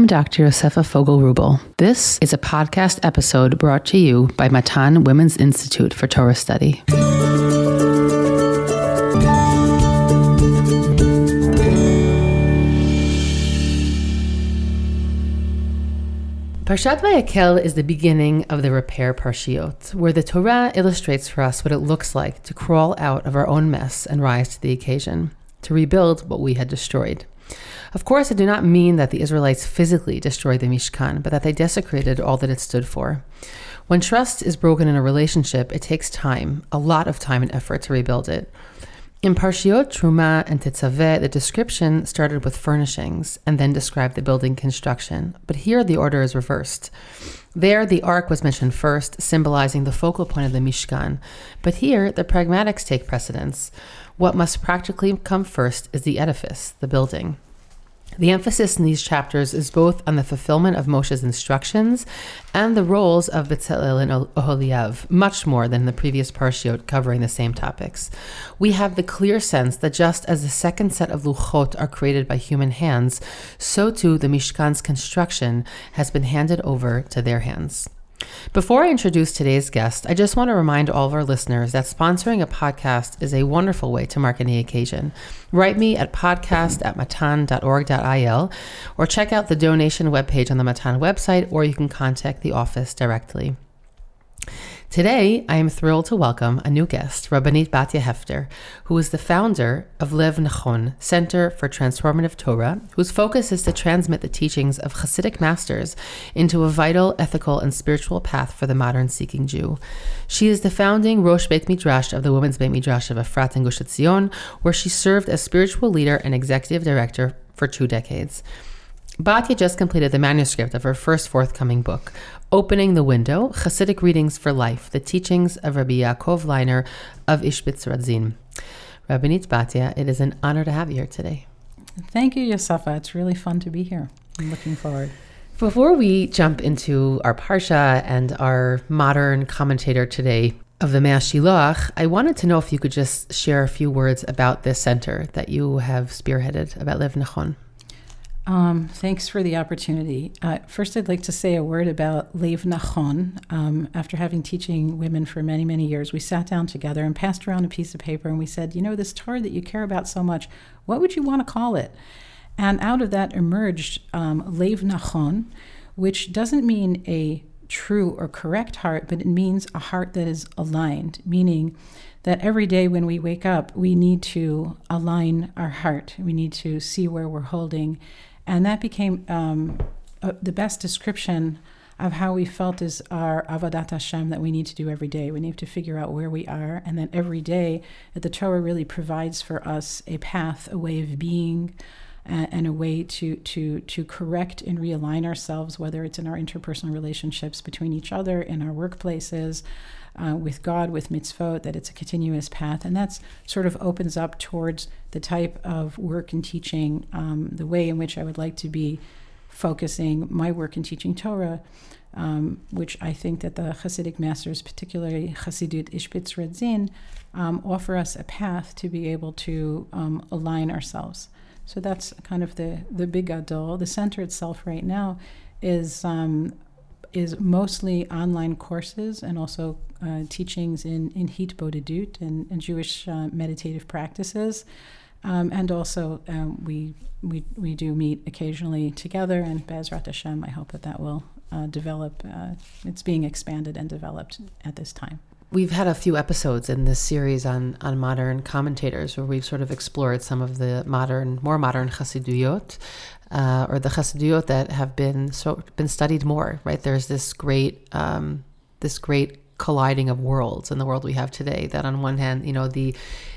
I'm Dr. Yosefa Fogel Rubel. This is a podcast episode brought to you by Matan Women's Institute for Torah Study. Parshat Vayakel is the beginning of the repair parshiot, where the Torah illustrates for us what it looks like to crawl out of our own mess and rise to the occasion, to rebuild what we had destroyed. Of course, I do not mean that the Israelites physically destroyed the Mishkan, but that they desecrated all that it stood for. When trust is broken in a relationship, it takes time, a lot of time and effort to rebuild it. In Parshiot, Truma, and Tetzaveh, the description started with furnishings and then described the building construction. But here the order is reversed. There, the ark was mentioned first, symbolizing the focal point of the Mishkan. But here, the pragmatics take precedence. What must practically come first is the edifice, the building. The emphasis in these chapters is both on the fulfillment of Moshe's instructions and the roles of Betzalel and Oholiav, much more than the previous parshiot covering the same topics. We have the clear sense that just as the second set of luchot are created by human hands, so too the Mishkan's construction has been handed over to their hands. Before I introduce today's guest, I just want to remind all of our listeners that sponsoring a podcast is a wonderful way to mark any occasion. Write me at podcast at matan.org.il or check out the donation webpage on the Matan website, or you can contact the office directly. Today, I am thrilled to welcome a new guest, Rabbanit Batya Hefter, who is the founder of Lev Nachon Center for Transformative Torah, whose focus is to transmit the teachings of Hasidic masters into a vital, ethical, and spiritual path for the modern seeking Jew. She is the founding Rosh Beit Midrash of the Women's Beit Midrash of Efrat and Gush Etzion, where she served as spiritual leader and executive director for two decades. Batya just completed the manuscript of her first forthcoming book, Opening the Window Hasidic Readings for Life, the Teachings of Rabbi Yaakov Leiner of Ishbitz Radzin. Rabbinit Batya, it is an honor to have you here today. Thank you, Yosefa. It's really fun to be here. I'm looking forward. Before we jump into our Parsha and our modern commentator today of the Mei Hashiloach, I wanted to know if you could just share a few words about this center that you have spearheaded, about Lev Nachon. Um, thanks for the opportunity. Uh, first, I'd like to say a word about Lev Nachon. Um, after having teaching women for many, many years, we sat down together and passed around a piece of paper and we said, you know, this Torah that you care about so much, what would you want to call it? And out of that emerged um, Lev Nachon, which doesn't mean a true or correct heart, but it means a heart that is aligned, meaning that every day when we wake up, we need to align our heart. We need to see where we're holding and that became um, uh, the best description of how we felt is our avodat Hashem that we need to do every day. We need to figure out where we are, and then every day that the Torah really provides for us a path, a way of being, uh, and a way to to to correct and realign ourselves, whether it's in our interpersonal relationships between each other, in our workplaces, uh, with God, with mitzvot, that it's a continuous path. And that's sort of opens up towards the type of work and teaching, um, the way in which I would like to be focusing my work in teaching Torah, um, which I think that the Hasidic masters, particularly Hasidut Ishbitz Radzin, um, offer us a path to be able to um, align ourselves. So that's kind of the, the big gadol. The center itself right now is um, is mostly online courses and also uh, teachings in, in Hitbodedut and, and Jewish uh, meditative practices. Um, and also, um, we, we, we do meet occasionally together, and Bezrat Hashem, I hope that that will uh, develop. Uh, it's being expanded and developed at this time. We've had a few episodes in this series on, on modern commentators where we've sort of explored some of the modern, more modern Chassiduyot, uh, or the Chassiduyot that have been so been studied more. Right, there's this great um, this great colliding of worlds in the world we have today. That on one hand, you know, the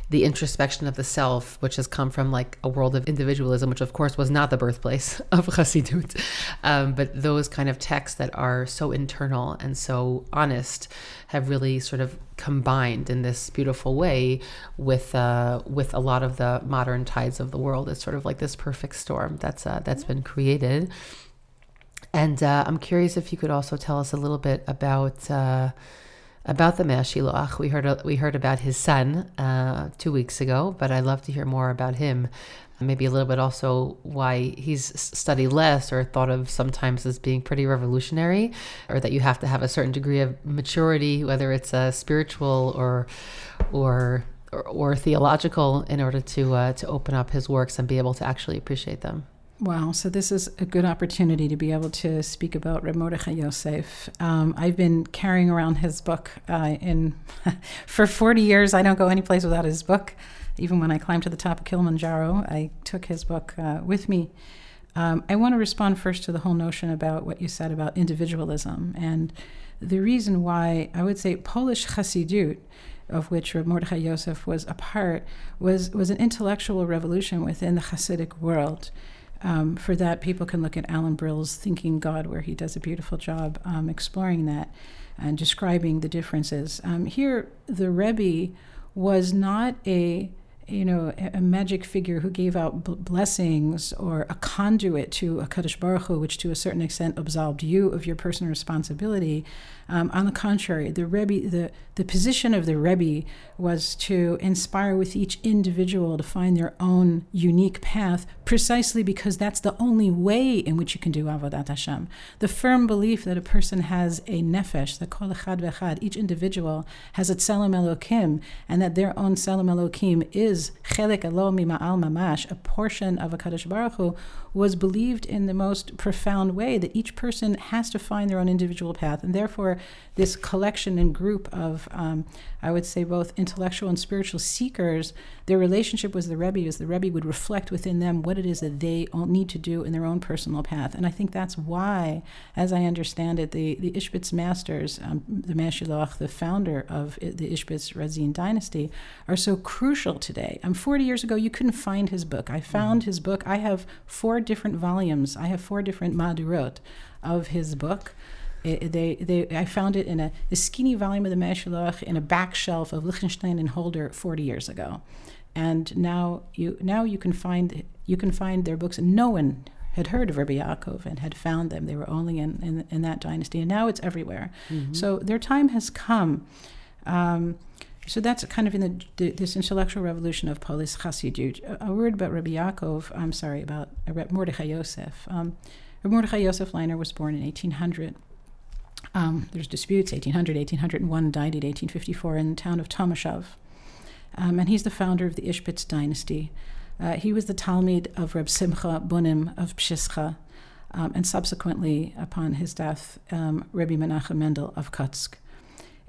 the introspection of the self, which has come from like a world of individualism, which of course was not the birthplace of Chassidut, um, but those kind of texts that are so internal and so honest have really sort of combined in this beautiful way with uh, with a lot of the modern tides of the world. It's sort of like this perfect storm that's uh, that's been created. And uh, I'm curious if you could also tell us a little bit about uh, about the Mea We heard we heard about his son uh, two weeks ago, but I'd love to hear more about him. maybe a little bit also why he's studied less or thought of sometimes as being pretty revolutionary, or that you have to have a certain degree of maturity, whether it's a spiritual or or or, or theological, in order to uh, to open up his works and be able to actually appreciate them. Wow, so this is a good opportunity to be able to speak about Reb Mordechai Yosef. Um, I've been carrying around his book uh, in for 40 years. I don't go any place without his book. Even when I climbed to the top of Kilimanjaro, I took his book uh, with me. Um, I want to respond first to the whole notion about what you said about individualism. And the reason why I would say Polish Hasidut, of which Reb Mordechai Yosef was a part, was, was an intellectual revolution within the Hasidic world. Um, for that, people can look at Alan Brill's Thinking God, where he does a beautiful job um, exploring that and describing the differences. Um, here, the Rebbe was not a you know, a, magic figure who gave out blessings or a conduit to a Kadosh Baruch Hu, which to a certain extent absolved you of your personal responsibility. Um, on the contrary, the Rebbe, the, the position of the Rebbe was to inspire with each individual to find their own unique path, precisely because that's the only way in which you can do Avodat Hashem. The firm belief that a person has a nefesh, that kol echad v'echad, each individual has a tselem elokim, and that their own tselem elokim is chelik elo mima'al mamash, a portion of a Kadosh Baruch Hu, was believed in the most profound way that each person has to find their own individual path, and therefore this collection and group of, um, I would say, both intellectual and spiritual seekers, their relationship with the Rebbe is the Rebbe would reflect within them what it is that they need to do in their own personal path, and I think that's why, as I understand it, the the Ishbitz masters, um, the Mei Hashiloach, the founder of the Ishbitz Radzin dynasty, are so crucial today. Um, 40 years ago, you couldn't find his book. I found mm-hmm. his book. I have four different volumes. I have four different madurot of his book. It, they, they, I found it in a, a skinny volume of the Mei Hashiloach in a back shelf of Lichtenstein and Holder 40 years ago, and now you now you can find you can find their books. No one had heard of Rabbi Yaakov and had found them. They were only in, in, in that dynasty, and now it's everywhere. Mm-hmm. So their time has come. Um, so that's kind of in the, the, this intellectual revolution of Polish Hasidut. A, a, word about Rabbi Yaakov, I'm sorry, about Mordechai Yosef. Um, Mordechai Yosef Leiner was born in 1800. Um, there's disputes, 1800, 1801, died in 1854 in the town of Tomashov. Um, and he's the founder of the Ishbitz dynasty. Uh, he was the Talmud of Reb Simcha Bunim of Pshischa, um, and subsequently, upon his death, um, Rabbi Menachem Mendel of Kutsk.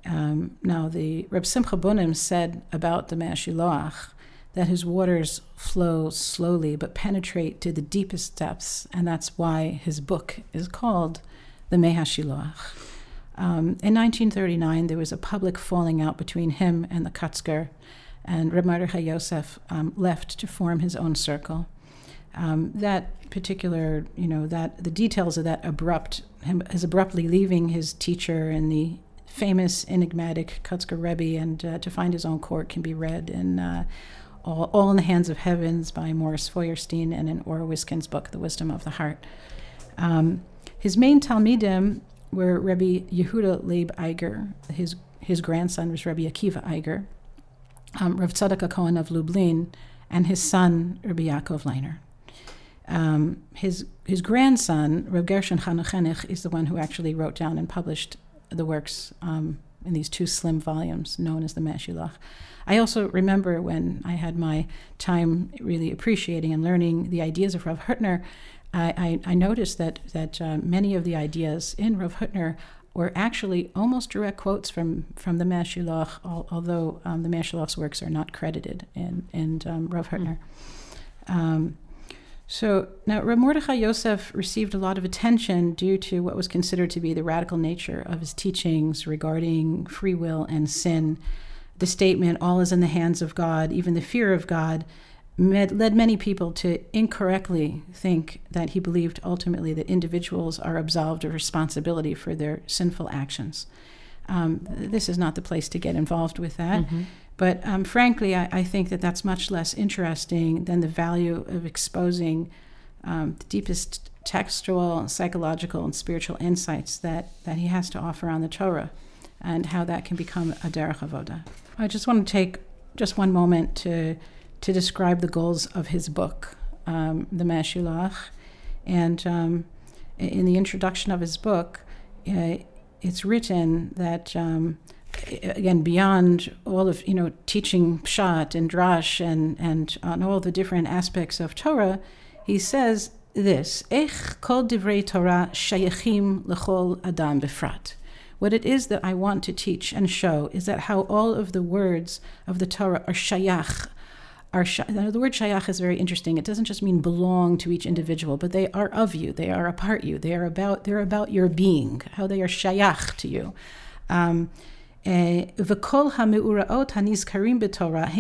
Um, now, the Reb Simcha Bunim said about the Mei Hashiloach that his waters flow slowly but penetrate to the deepest depths, and that's why his book is called the Mei Hashiloach. Um, in 1939, there was a public falling out between him and the Kutzker, and Reb Mordechai Yosef um, left to form his own circle. Um, that particular, you know, that the details of that abrupt, him his abruptly leaving his teacher and the famous enigmatic Kutzker Rebbe, and uh, to find his own court can be read in uh, all, all, in the Hands of Heavens by Morris Faierstein and in Ora Wiskind's book, The Wisdom of the Heart. Um, his main Talmidim were Rebbe Yehuda Leib Eiger, his, his grandson was Rebbe Akiva Eiger, um, Rav Tzadok Cohen of Lublin, and his son, Rabbi Yaakov Leiner. Um, his, his grandson, Reb Gershon Chanoch Henich, is the one who actually wrote down and published the works um, in these two slim volumes known as the Mei Hashiloach. I also remember when I had my time really appreciating and learning the ideas of Rav Hutner, I, I, I noticed that, that uh, many of the ideas in Rav Hutner were actually almost direct quotes from, from the Mei Hashiloach, although um, the Mei Hashiloach's works are not credited in, in um, Rav Hutner. Mm. Um, so now Reb Mordechai Yosef received a lot of attention due to what was considered to be the radical nature of his teachings regarding free will and sin. The statement, all is in the hands of God, even the fear of God, led many people to incorrectly think that he believed ultimately that individuals are absolved of responsibility for their sinful actions. Um, this is not the place to get involved with that. Mm-hmm. But um, frankly, I, I, think that that's much less interesting than the value of exposing um, the deepest textual, psychological, and spiritual insights that, that he has to offer on the Torah and how that can become a derech avoda. I just want to take just one moment to to describe the goals of his book, um, the Mei Hashiloach. And um, in the introduction of his book, uh, it's written that um, again beyond all of you know teaching pshat and drash and and on all the different aspects of Torah, he says this: Ech kol divrei Torah shayachim lechol adam befrat. What it is that I want to teach and show is that how all of the words of the Torah are shayach are the word shayach is very interesting. It doesn't just mean belong to each individual, but they are of you. They are a part you. They are about they're about your being, how they are shayach to you. Um, eh,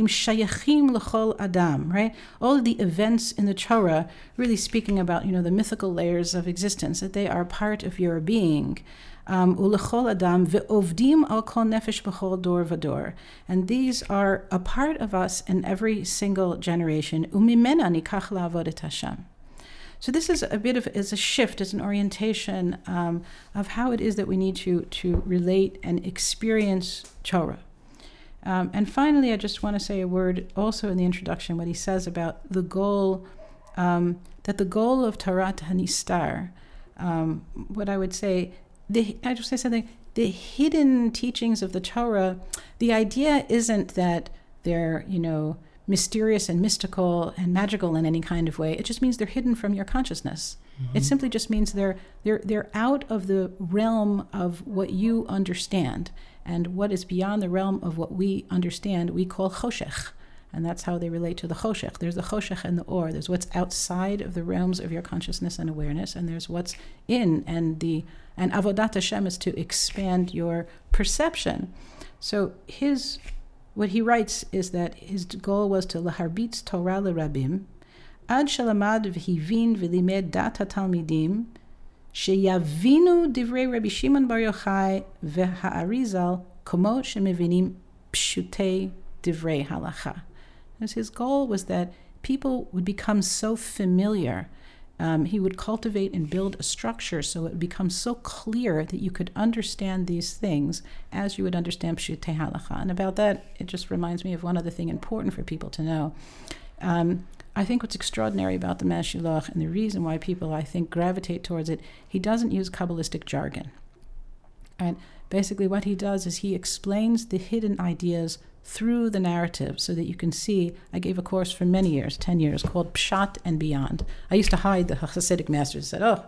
shayachim adam. Right, all of the events in the Torah, really speaking about you know the mythical layers of existence, that they are part of your being um, ulechol adam ve'ovdim al kol nefesh b'chol dor v'dor. And these are a part of us in every single generation. Umimena nikach la'avodet Hashem. So this is a bit of is a shift, it's an orientation um, of how it is that we need to to relate and experience Torah. Um, and finally, I just want to say a word also in the introduction what he says about the goal um, that the goal of Torat Hanistar, um, what I would say the, I just say something. The hidden teachings of the Torah, the idea isn't that they're you know mysterious and mystical and magical in any kind of way. It just means they're hidden from your consciousness. Mm-hmm. It simply just means they're they're they're out of the realm of what you understand. And what is beyond the realm of what we understand, we call choshech. And that's how they relate to the choshech. There's the choshech and the or. There's what's outside of the realms of your consciousness and awareness, and there's what's in. And the and avodat Hashem is to expand your perception. So his what he writes is that his goal was to laharbitz Torah lerabim, ad shalamad v'hivin v'limed dat hatalmidim, sheyavinu divrei Rabbi Shimon Bar Yochai v'ha'arizal komo shemevinim pshutei divrei halacha. His goal was that people would become so familiar um, he would cultivate and build a structure so it becomes so clear that you could understand these things as you would understand Pshutei Halacha. And about that, it just reminds me of one other thing important for people to know. Um, I think what's extraordinary about the Mei Hashiloach and the reason why people, I think, gravitate towards it, he doesn't use Kabbalistic jargon. And basically, what he does is he explains the hidden ideas through the narrative so that you can see. I gave a course for many years, 10 years, called Pshat and Beyond. I used to hide the Hasidic masters, said, Oh,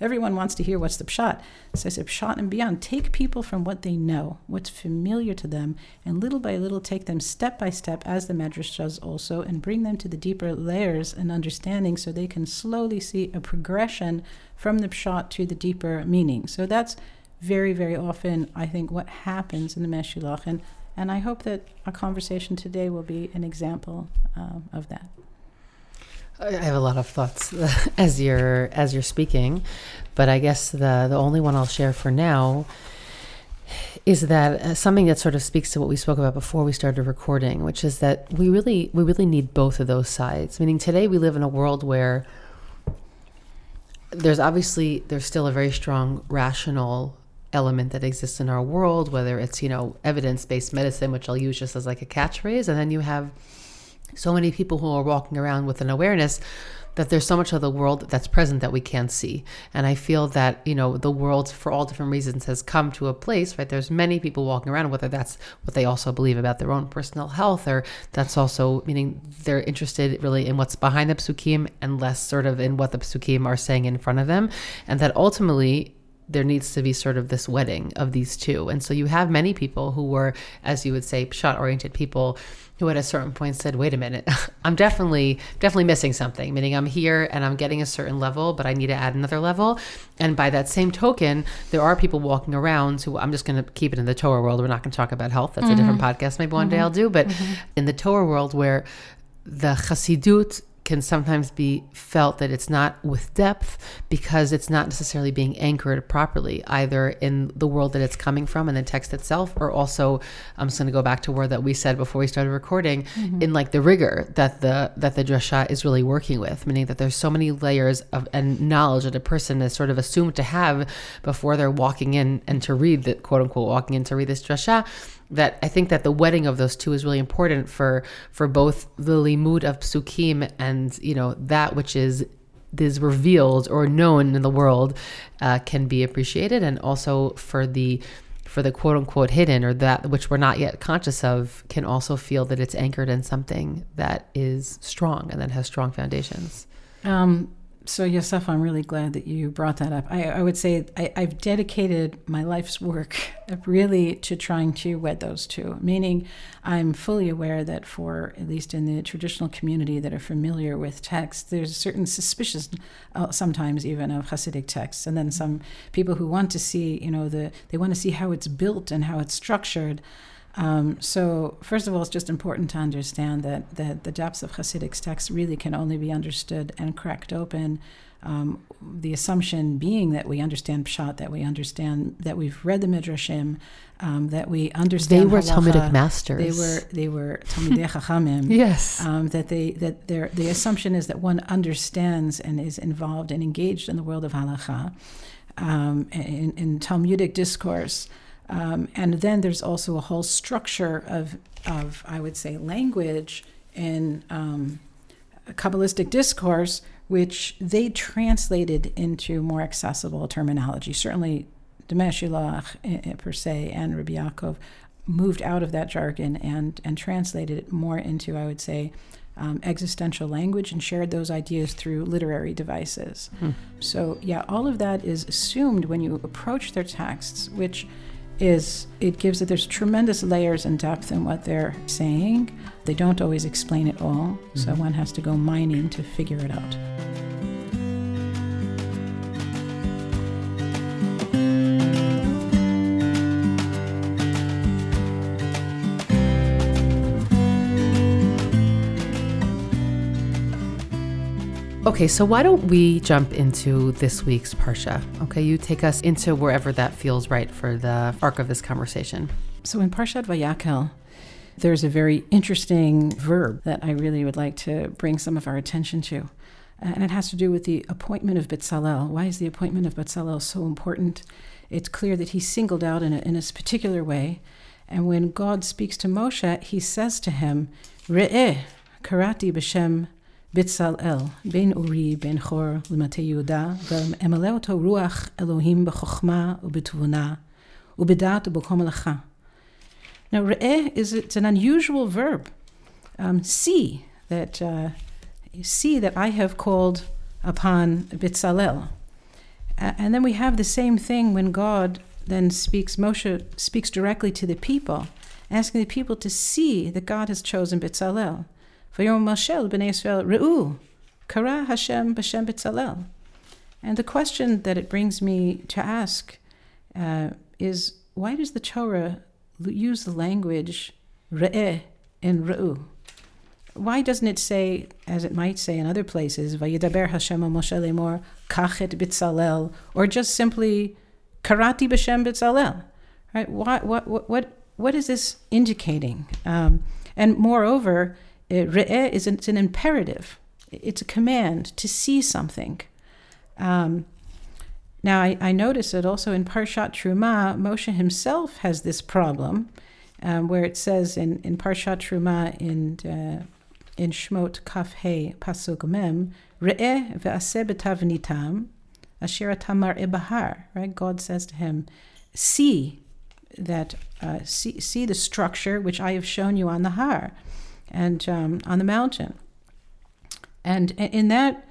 everyone wants to hear what's the Pshat. So I said, Pshat and Beyond. Take people from what they know, what's familiar to them, and little by little take them step by step, as the Medrash does also, and bring them to the deeper layers and understanding so they can slowly see a progression from the Pshat to the deeper meaning. So that's very, very often, I think, what happens in the Mei Hashiloach. And and I hope that our conversation today will be an example um, of that. I have a lot of thoughts as you're as you're speaking, but I guess the the only one I'll share for now is that uh, something that sort of speaks to what we spoke about before we started recording, which is that we really we really need both of those sides. Meaning today we live in a world where there's obviously there's still a very strong rational element that exists in our world, whether it's, you know, evidence based medicine, which I'll use just as like a catchphrase. And then you have so many people who are walking around with an awareness that there's so much of the world that's present that we can't see. And I feel that, you know, the world for all different reasons has come to a place, right? There's many people walking around, whether that's what they also believe about their own personal health, or that's also meaning they're interested really in what's behind the psukim and less sort of in what the psukim are saying in front of them. And that ultimately there needs to be sort of this wedding of these two. And so you have many people who were, as you would say, shot oriented people who at a certain point said, wait a minute, I'm definitely, definitely missing something, meaning I'm here and I'm getting a certain level, but I need to add another level. And by that same token, there are people walking around who I'm just going to keep it in the Torah world. We're not going to talk about health. That's mm-hmm. a different podcast. Maybe one mm-hmm. day I'll do. But mm-hmm. in the Torah world where the Chassidut can sometimes be felt that it's not with depth because it's not necessarily being anchored properly, either in the world that it's coming from and the text itself, or also I'm just going to go back to word that we said before we started recording, mm-hmm. in like the rigor that the that the drasha is really working with, meaning that there's so many layers of and knowledge that a person is sort of assumed to have before they're walking in and to read the quote unquote walking in to read this drasha that I think that the wedding of those two is really important for for both the limud of psukim and you know that which is is revealed or known in the world uh, can be appreciated, and also for the for the quote unquote hidden or that which we're not yet conscious of can also feel that it's anchored in something that is strong and that has strong foundations. Um, so, Yosef, I'm really glad that you brought that up. I, I would say I, have dedicated my life's work really to trying to wed those two, meaning I'm fully aware that for, at least in the traditional community that are familiar with text, there's a certain suspicion, uh, sometimes even, of Hasidic texts. And then some people who want to see, you know, the they want to see how it's built and how it's structured. Um, so, first of all, it's just important to understand that, that the depths of Hasidic texts really can only be understood and cracked open. Um, the assumption being that we understand Pshat, that we understand that we've read the Midrashim, um, that we understand. They were halacha, Talmudic masters. They were they were Talmidei Chachamim. yes. Um, that they that their the assumption is that one understands and is involved and engaged in the world of halacha, um, in, in Talmudic discourse. Um, and then there's also a whole structure of, of I would say, language and um, Kabbalistic discourse, which they translated into more accessible terminology. Certainly, Demeshilach eh, eh, per se and Rabbi Yaakov moved out of that jargon and, and translated it more into, I would say, um, existential language and shared those ideas through literary devices. Hmm. So, yeah, all of that is assumed when you approach their texts, which is it gives it there's tremendous layers and depth in what they're saying. They don't always explain it all, mm-hmm. so one has to go mining to figure it out. Okay, so why don't we jump into this week's Parsha? Okay, you take us into wherever that feels right for the arc of this conversation. So in Parshat Vayakhel, there's a very interesting verb that I really would like to bring some of our attention to. Uh, and it has to do with the appointment of Betzalel. Why is the appointment of Betzalel so important? It's clear that he's singled out in a, in a particular way. And when God speaks to Moshe, he says to him, Re'eh, karati b'shem בצלאל, בין אורי, בין חור למטה יהודה, ואמלא אותו רוח אלוהים בחוכמה ובתבונה, ובדעת ובכל מלאכה. Now, re'eh is it's an unusual verb. Um, see that uh, see that I have called upon Bitzalel. Uh, and then we have the same thing when God then speaks, Moshe speaks directly to the people, asking the people to see that God has chosen Bitzalel. Vayom Moshe b'nei Israel, Re'u, Kara Hashem b'Shem B'Tzalel. And the question that it brings me to ask uh, is why does the Torah use the language Re'eh and Re'u? Why doesn't it say, as it might say in other places, Vayidaber Hashem Moshe lemor kachet b'tzalel, or just simply karati b'shem b'tzalel? Right? What, what, what, what, what is this indicating? Um, and moreover, re'eh is an, it's an imperative. It's a command to see something. Um, now, I, I notice that also in Parshat Truma, Moshe himself has this problem, um, where it says in, in Parshat Truma in uh, in Shmot Kaf He Pasuk Mem, Re'eh ve'aseh betavnitam asher tamar ebahar. Right? God says to him, "See that uh, see see the structure which I have shown you on the har." And um, on the mountain. And in that,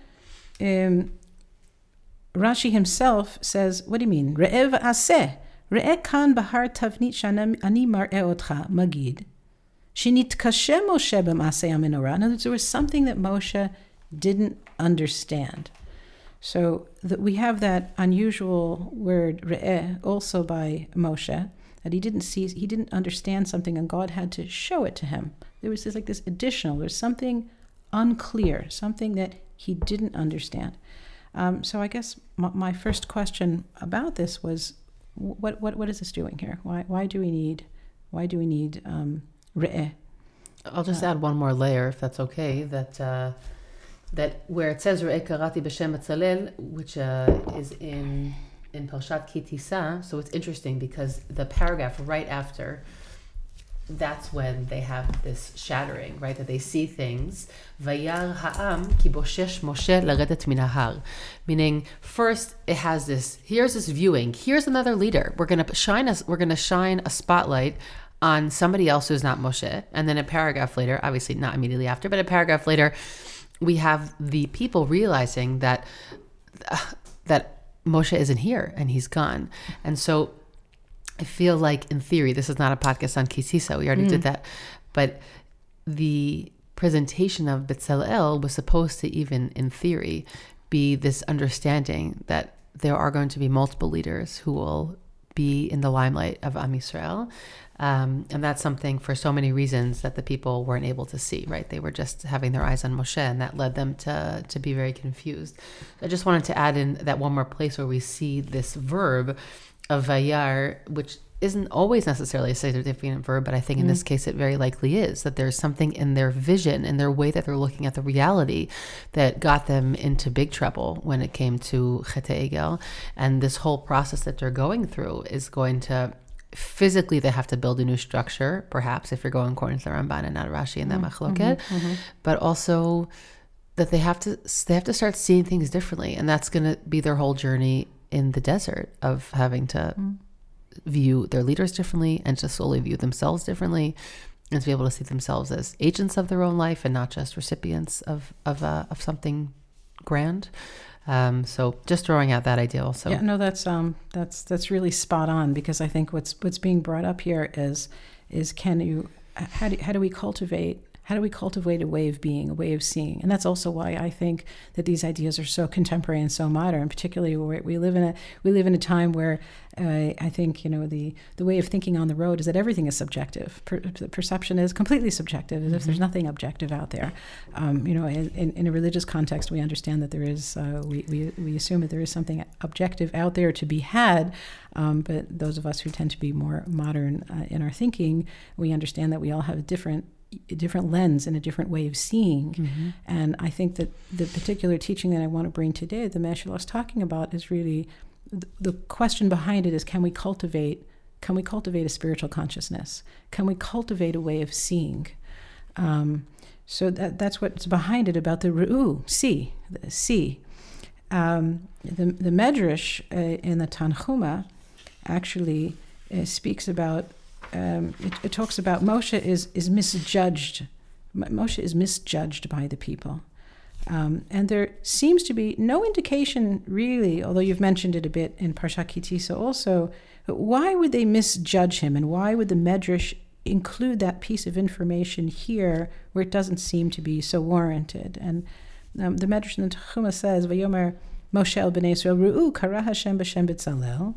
um, Rashi himself says, "What do you mean? Re'ev aseh, re'e kan bahar tavnit shanem ani mar'e otcha magid." Shinitkashe Moshe b'masei menorah. In other words, there was something that Moshe didn't understand. So that we have that unusual word re'eh also by Moshe that he didn't see, he didn't understand something, and God had to show it to him. There was this, like this additional, there's something unclear, something that he didn't understand. Um, so I guess my, my, first question about this was, what what what is this doing here? Why why do we need why do we need um, re'eh? I'll just uh, add one more layer, if that's okay. That uh, that where it says re'eh karati b'shem Betzalel, which uh, is in in Parshat Kitisa. So it's interesting because the paragraph right after that's when they have this shattering, right? That they see things. Vayar ha'am ki boshesh Moshe laredet min. Meaning, first it has this. Here's this viewing. Here's another leader. We're gonna shine us. We're gonna shine a spotlight on somebody else who's not Moshe. And then a paragraph later, obviously not immediately after, but a paragraph later, we have the people realizing that uh, that Moshe isn't here and he's gone. And so I feel like, in theory, this is not a podcast on Ki Sisa. We already mm. did that. But the presentation of Betzalel was supposed to, even in theory, be this understanding that there are going to be multiple leaders who will be in the limelight of Am Yisrael. Um, and that's something for so many reasons that the people weren't able to see, right? They were just having their eyes on Moshe, and that led them to, to be very confused. I just wanted to add in that one more place where we see this verb of vayar, which isn't always necessarily a significant verb, but I think in mm. this case it very likely is that there's something in their vision, in their way that they're looking at the reality, that got them into big trouble when it came to Chet Egel. And this whole process that they're going through is going to physically they have to build a new structure, perhaps if you're going according to the Ramban and not Rashi and that mm-hmm, machloket, mm-hmm. but also that they have to they have to start seeing things differently, and that's going to be their whole journey in the desert of having to mm. view their leaders differently and to slowly view themselves differently and to be able to see themselves as agents of their own life and not just recipients of of, uh, of something grand. Um, so just throwing out that idea also. Yeah, no, that's um, that's that's really spot on because I think what's what's being brought up here is is can you how do, how do we cultivate how do we cultivate a way of being, a way of seeing? And that's also why I think that these ideas are so contemporary and so modern. Particularly, we live in a we live in a time where uh, I think you know the the way of thinking on the road is that everything is subjective. Per, perception is completely subjective, as mm-hmm. if there's mm-hmm. nothing objective out there. Um, you know, in, in, a religious context, we understand that there is. Uh, we, we we assume that there is something objective out there to be had. Um, but those of us who tend to be more modern uh, in our thinking, we understand that we all have different a different lens and a different way of seeing. Mm-hmm. And I think that the particular teaching that I want to bring today, the Meshul is talking about, is really the, the question behind it is can we cultivate can we cultivate a spiritual consciousness? Can we cultivate a way of seeing? Um, so that, that's what's behind it about the ru'u, see, the see. Um, the, the Medrash uh, in the Tanhuma actually uh, speaks about um, it, it, talks about Moshe is is misjudged. Moshe is misjudged by the people, um, and there seems to be no indication, really, although you've mentioned it a bit in Parsha Ki Tisa also. Why would they misjudge him, and why would the Medrash include that piece of information here, where it doesn't seem to be so warranted? And um, the Medrash in the Tanhuma says, "Vayomer Moshe el b'nei Israel ru'u kara Hashem b'shem b'tzalel."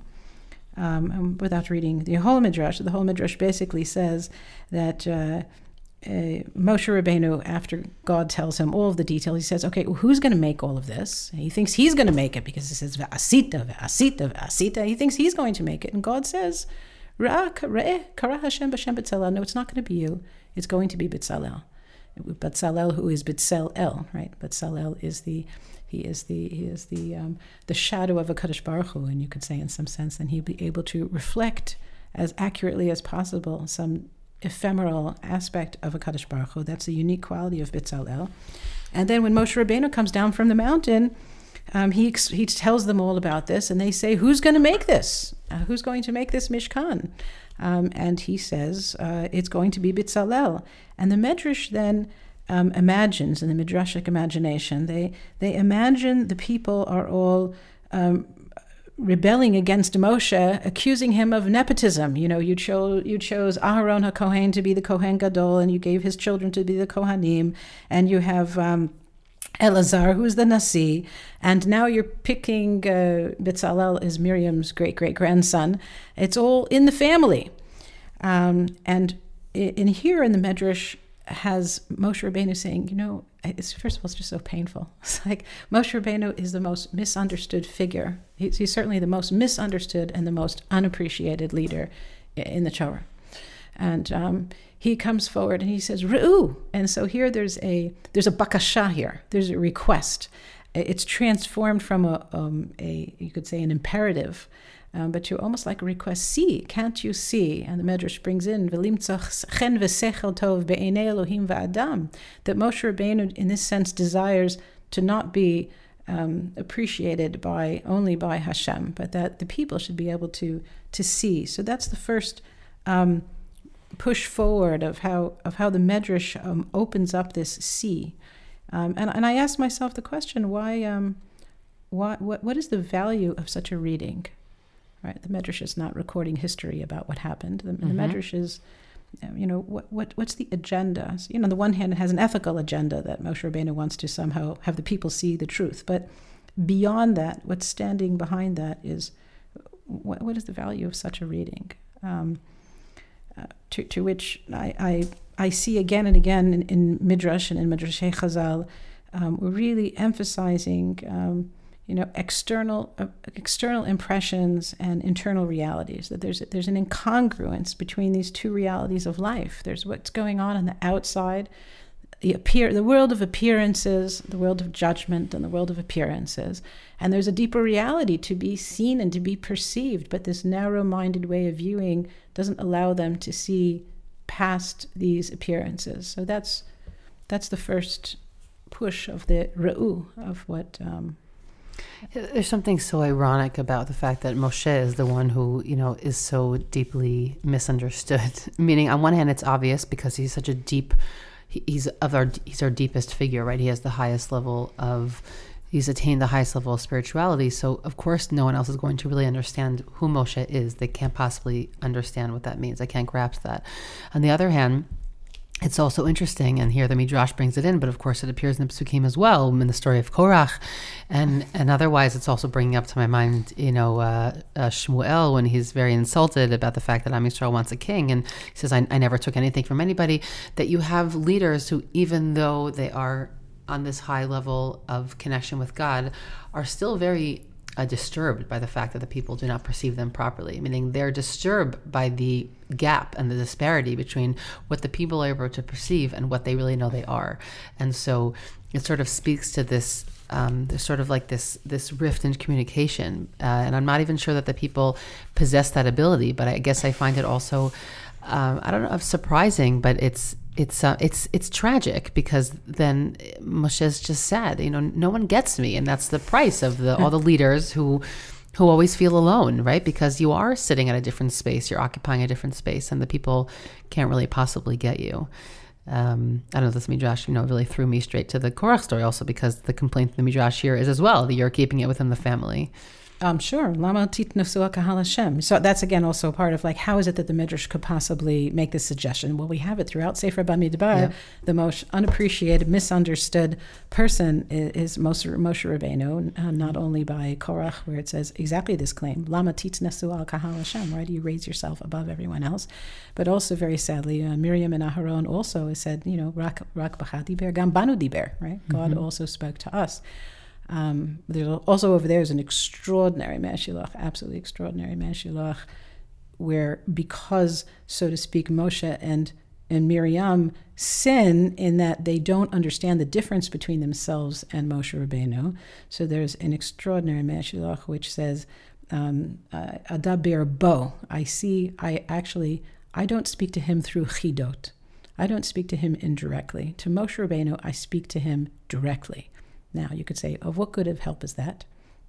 Um, without reading the whole midrash. The whole midrash basically says that uh, uh, Moshe Rabbeinu, after God tells him all of the details, he says, "Okay, well, who's going to make all of this?" And he thinks he's going to make it because he says "Asita, asita, asita." He thinks he's going to make it, and God says, "Kara Hashem b'Shem B'Tzalel." No, it's not going to be you. It's going to be B'Tzalel. B'Tzalel, who is B'Tzel right? B'Tzalel is the he is the he is the um, the shadow of a Kadosh Baruch Hu, and you could say in some sense, and he'll be able to reflect as accurately as possible some ephemeral aspect of a Kadosh Baruch Hu. That's a unique quality of Bitzalel. And then when Moshe Rabbeinu comes down from the mountain, um, he he tells them all about this, and they say, "Who's going to make this? Uh, who's going to make this Mishkan?" Um, and he says, uh, "It's going to be Bitzalel." And the Medrash then um, imagines in the midrashic imagination. They they imagine the people are all um, rebelling against Moshe, accusing him of nepotism. You know, you chose you chose Aharon HaKohen to be the Kohen Gadol, and you gave his children to be the Kohanim, and you have. Um, Elazar, who's the Nasi, and now you're picking uh, Bitzalel is Miriam's great great grandson. It's all in the family, um, and in here in the Medrash, has Moshe Rabbeinu saying, you know, it's, first of all, it's just so painful. It's like Moshe Rabbeinu is the most misunderstood figure. He's, he's certainly the most misunderstood and the most unappreciated leader in the Torah. And um, he comes forward and he says, Ru'u. And so here there's a there's a bakasha here. There's a request. it's transformed from a, um, a you could say an imperative um, but to almost like request see can't you see and the medrash brings in that Moshe Rabbeinu in this sense desires to not be um, appreciated by only by Hashem but that the people should be able to to see. So that's the first um, push forward of how of how the medrash um, opens up this see um, and, and I asked myself the question why um, why what, what is the value of such a reading right? The Medrash is not recording history about what happened. The, mm-hmm. the Medrash is, you know, what, what what's the agenda? So, you know, on the one hand, it has an ethical agenda that Moshe Rabbeinu wants to somehow have the people see the truth, but beyond that, what's standing behind that is what, what is the value of such a reading? Um, uh, to, to which I, I, I see again and again in, in Midrash and in Midrash Chazal, um, we're really emphasizing um, you know external uh, external impressions and internal realities that there's there's an incongruence between these two realities of life. There's what's going on on the outside the appear the world of appearances the world of judgment and the world of appearances. And there's a deeper reality to be seen and to be perceived but this narrow-minded way of viewing doesn't allow them to see past these appearances. So that's that's the first push of the ra'u of what um, there's something so ironic about the fact that Moshe is the one who, you know, is so deeply misunderstood. Meaning, on one hand, it's obvious because he's such a deep, he's of our, he's our deepest figure, right? He has the highest level of, he's attained the highest level of spirituality. So, of course, no one else is going to really understand who Moshe is. They can't possibly understand what that means. They can't grasp that. On the other hand, it's also interesting, and here the Midrash brings it in, but of course it appears in the Psukim as well, in the story of Korach, and and otherwise it's also bringing up to my mind, you know, uh, uh, Shmuel when he's very insulted about the fact that Am Yisrael wants a king, and he says, I, I never took anything from anybody. That you have leaders who, even though they are on this high level of connection with God, are still very uh, disturbed by the fact that the people do not perceive them properly, meaning they're disturbed by the gap and the disparity between what the people are able to perceive and what they really know they are. And so it sort of speaks to this. Um, there's sort of like this this rift in communication, uh, and I'm not even sure that the people possess that ability. But I guess I find it also, um, I don't know, surprising, but it's it's uh, it's it's tragic because then Moshe's just sad. You know, no one gets me, and that's the price of the all the leaders who who always feel alone, right? Because you are sitting at a different space, you're occupying a different space, and the people can't really possibly get you. Um, I don't know. This midrash, you know, really threw me straight to the Korach story, also because the complaint of the midrash here is as well that you're keeping it within the family. Um, sure. Lama kahal Hashem. So that's again also part of like how is it that the Midrash could possibly make this suggestion? Well, we have it throughout Sefer Bamidbar. Yeah. The most unappreciated, misunderstood person is, is Moshe, Moshe Rabbeinu, uh, not only by Korach, where it says exactly this claim, Lama kahal Hashem. Why do you raise yourself above everyone else? But also very sadly, uh, Miriam and Aharon also said, you know, rak rak diber gam banu diber. Right? Mm-hmm. God also spoke to us. Um, there's also over there is an extraordinary Mei Hashiloach, absolutely extraordinary Mei Hashiloach, where because, so to speak, Moshe and and Miriam sin in that they don't understand the difference between themselves and Moshe Rabbeinu. So there's an extraordinary Mei Hashiloach which says, um, bo. I see, I actually, I don't speak to him through chidot. I don't speak to him indirectly. To Moshe Rabbeinu, I speak to him directly. Now, you could say, of what good of help is that?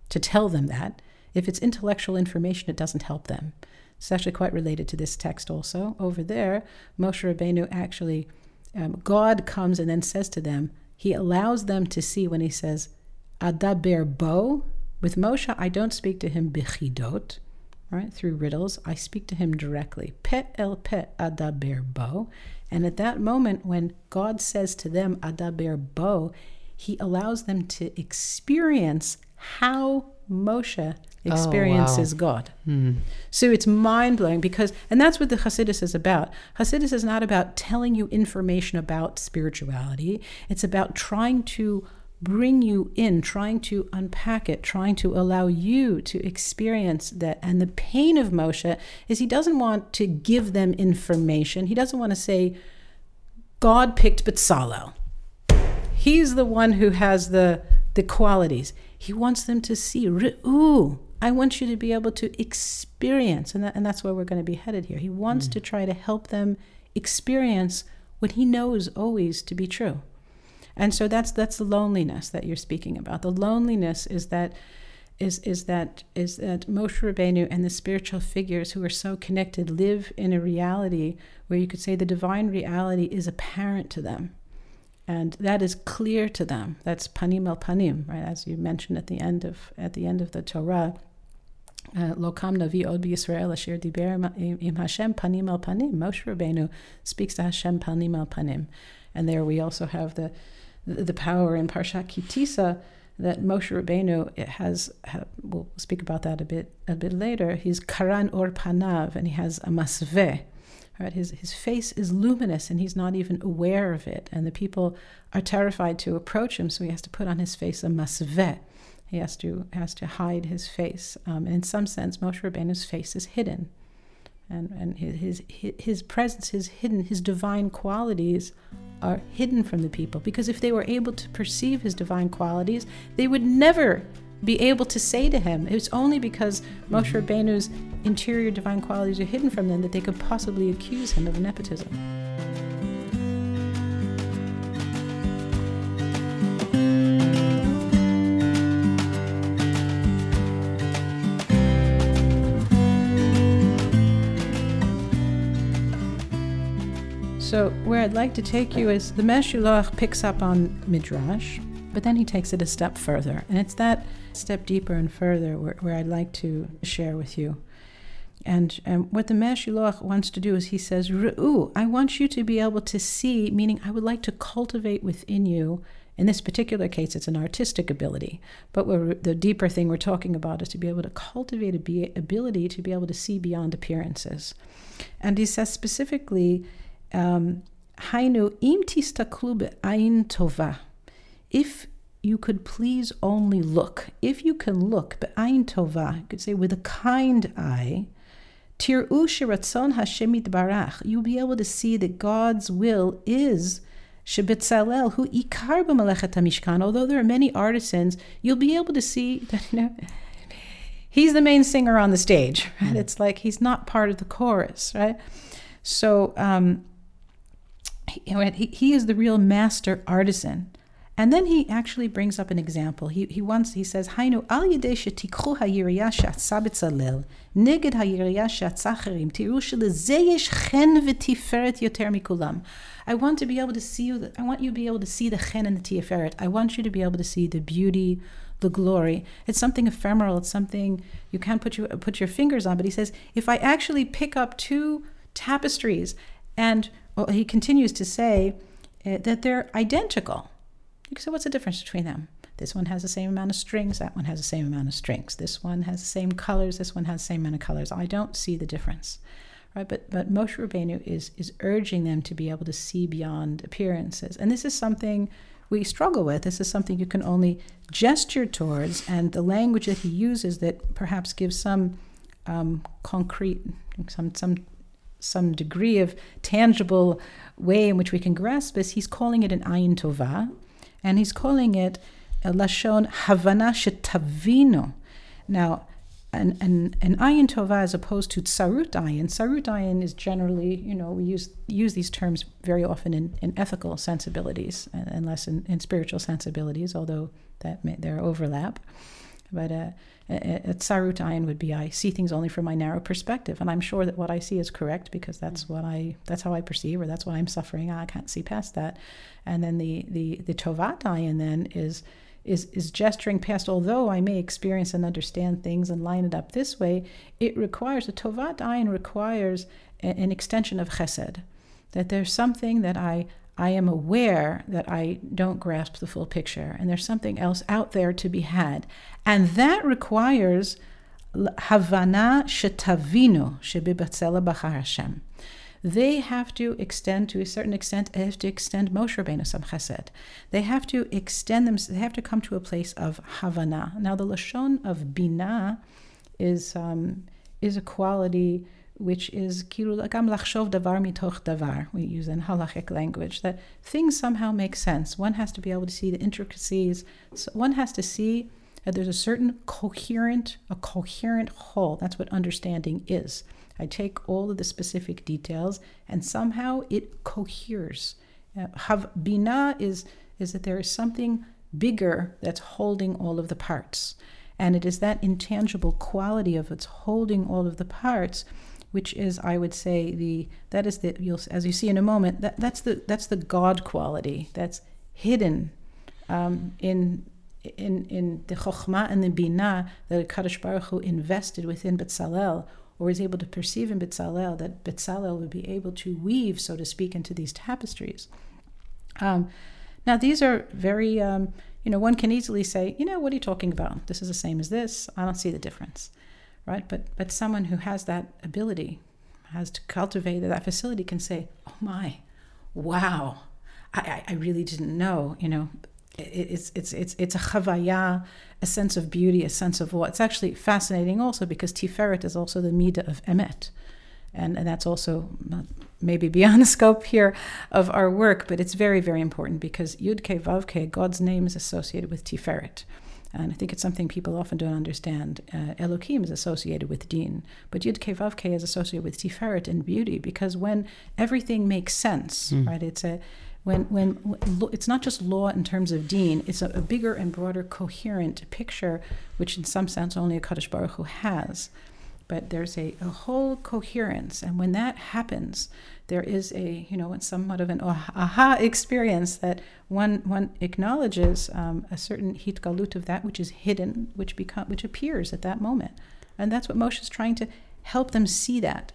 To tell them that. If it's intellectual information, it doesn't help them. It's actually quite related to this text also. Over there, Moshe Rabbeinu actually, um, God comes and then says to them, he allows them to see when he says, Adaber bo. With Moshe, I don't speak to him bichidot, right, through riddles. I speak to him directly. Pet el pet adaber bo. And at that moment, when God says to them, Adaber bo, he allows them to experience how Moshe experiences oh, wow. God. Hmm. So it's mind blowing because, and that's what the Hasidus is about. Hasidus is not about telling you information about spirituality, it's about trying to bring you in, trying to unpack it, trying to allow you to experience that. And the pain of Moshe is he doesn't want to give them information, he doesn't want to say, God picked Betzalel he's the one who has the the qualities. He wants them to see, ooh, I want you to be able to experience, and, that, and that's where we're going to be headed here. He wants mm. to try to help them experience what he knows always to be true. And so that's that's the loneliness that you're speaking about. The loneliness is that is is that is that Moshe Rabbeinu and the spiritual figures who are so connected live in a reality where you could say the divine reality is apparent to them, and that is clear to them. That's panim el panim, right? As you mentioned at the end of at the end of the Torah. Uh, Lokam navi od b'Yisrael asher diber im Hashem panim el panim. Moshe Rabbeinu speaks to Hashem panim el panim, and there we also have the the power in Parshat Ki Tisa that Moshe Rabbeinu has, we'll speak about that a bit a bit later. He's karan or panav, and he has a masveh. Right? His, his face is luminous and he's not even aware of it. And the people are terrified to approach him, so he has to put on his face a masveh. He has to, has to hide his face. Um, and in some sense, Moshe Rabbeinu's face is hidden. And, and his, his, his presence, is hidden, his divine qualities are hidden from the people because if they were able to perceive his divine qualities, they would never be able to say to him. It's only because Moshe Rabbeinu's interior divine qualities are hidden from them that they could possibly accuse him of nepotism. So, where I'd like to take you is the Mei Hashiloach picks up on Midrash, but then he takes it a step further. And it's that step deeper and further where, where I'd like to share with you. And, and what the Mei Hashiloach wants to do is he says, Ru'u, I want you to be able to see, meaning I would like to cultivate within you. In this particular case, it's an artistic ability. But the deeper thing we're talking about is to be able to cultivate a be- ability to be able to see beyond appearances. And he says specifically, um, tova. If you could please only look, if you can look be'ayin tova, you could say with a kind eye, tir'u shiratzon Hashemit barach, you'll be able to see that God's will is Shebetzalel, who ikar b'malechet mishkan. Although there are many artisans, you'll be able to see that you know he's the main singer on the stage. Right? Mm. It's like he's not part of the chorus, right? So um, he, he is the real master artisan. And then he actually brings up an example. He, he wants, he says, Hainu al yedei shetikchu hayiriyah she'atza betzalel, neged chen v'tiferet yoter mikulam. I want to be able to see you, I want you to be able to see the chen and the tiferet. I want you to be able to see the beauty, the glory. It's something ephemeral. It's something you can't put, you, put your fingers on. But he says, if I actually pick up two tapestries and well, he continues to say uh, that they're identical. So, what's the difference between them? This one has the same amount of strings, that one has the same amount of strings. This one has the same colors, this one has the same amount of colors. I don't see the difference. Right? But, but Moshe Rabbeinu is, is urging them to be able to see beyond appearances. And this is something we struggle with. This is something you can only gesture towards, and the language that he uses that perhaps gives some um, concrete, some, some some degree of tangible way in which we can grasp this, he's calling it an ayin tova, and he's calling it lashon havana shetavino. Now, an, an, an ayin tova as opposed to tsarut ayin. Tsarut ayin is generally, you know, we use use these terms very often in, in ethical sensibilities uh, and less in, in spiritual sensibilities, although that may, there overlap. But uh, a tsarut ayin would be I see things only from my narrow perspective, and I'm sure that what I see is correct because that's what I that's how I perceive or that's what I'm suffering. I can't see past that. And then the the the tovat ayin then is is is gesturing past. Although I may experience and understand things and line it up this way, it requires a tovat ayin requires a, an extension of chesed. That there's something that I I am aware that I don't grasp the full picture, and there's something else out there to be had. And that requires Havana Shetavino Hashem. They have to extend to a certain extent, they have to extend Moshe Rabbeinu Sam Chesed. They have to extend them, they have to come to a place of Havana. Now, the Lashon of Bina is, um, is a quality which is davar mitoch davar. We use in halachic language that things somehow make sense. One has to be able to see the intricacies. So one has to see that there's a certain coherent, a coherent whole. That's what understanding is. I take all of the specific details and somehow it coheres. Uh, have bina is is that there is something bigger that's holding all of the parts. And it is that intangible quality of its holding all of the parts, which is, I would say, the that is the you'll as you see in a moment that that's the that's the God quality that's hidden um, in in in the chokhmah and the bina that Kadosh Baruch Hu invested within Betzalel, or is able to perceive in Betzalel that Betzalel would be able to weave, so to speak, into these tapestries. Um, now, these are very, um, you know, one can easily say, you know, what are you talking about? This is the same as this. I don't see the difference, right? But but someone who has that ability, has to cultivate that facility, can say, oh my, wow, I, I really didn't know, you know. It's it's it's it's a chavaya, a sense of beauty, a sense of what. It's actually fascinating also because tiferet is also the midah of emet, and, and that's also maybe beyond the scope here of our work, but it's very, very important because Yud-Ke Vav-Ke, God's name is associated with Tiferet. And I think it's something people often don't understand. Uh, Elohim is associated with Din, but Yud-Ke Vav-Ke is associated with Tiferet and beauty because when everything makes sense, mm. right? It's a when when it's not just law in terms of Din, it's a, a bigger and broader, coherent picture, which in some sense only a Kadosh Baruch Hu has but there's a, a whole coherence. And when that happens, there is a, you know, somewhat of an aha experience that one, one acknowledges um, a certain hitgalut of that which is hidden, which, become, which appears at that moment. And that's what Moshe is trying to help them see that.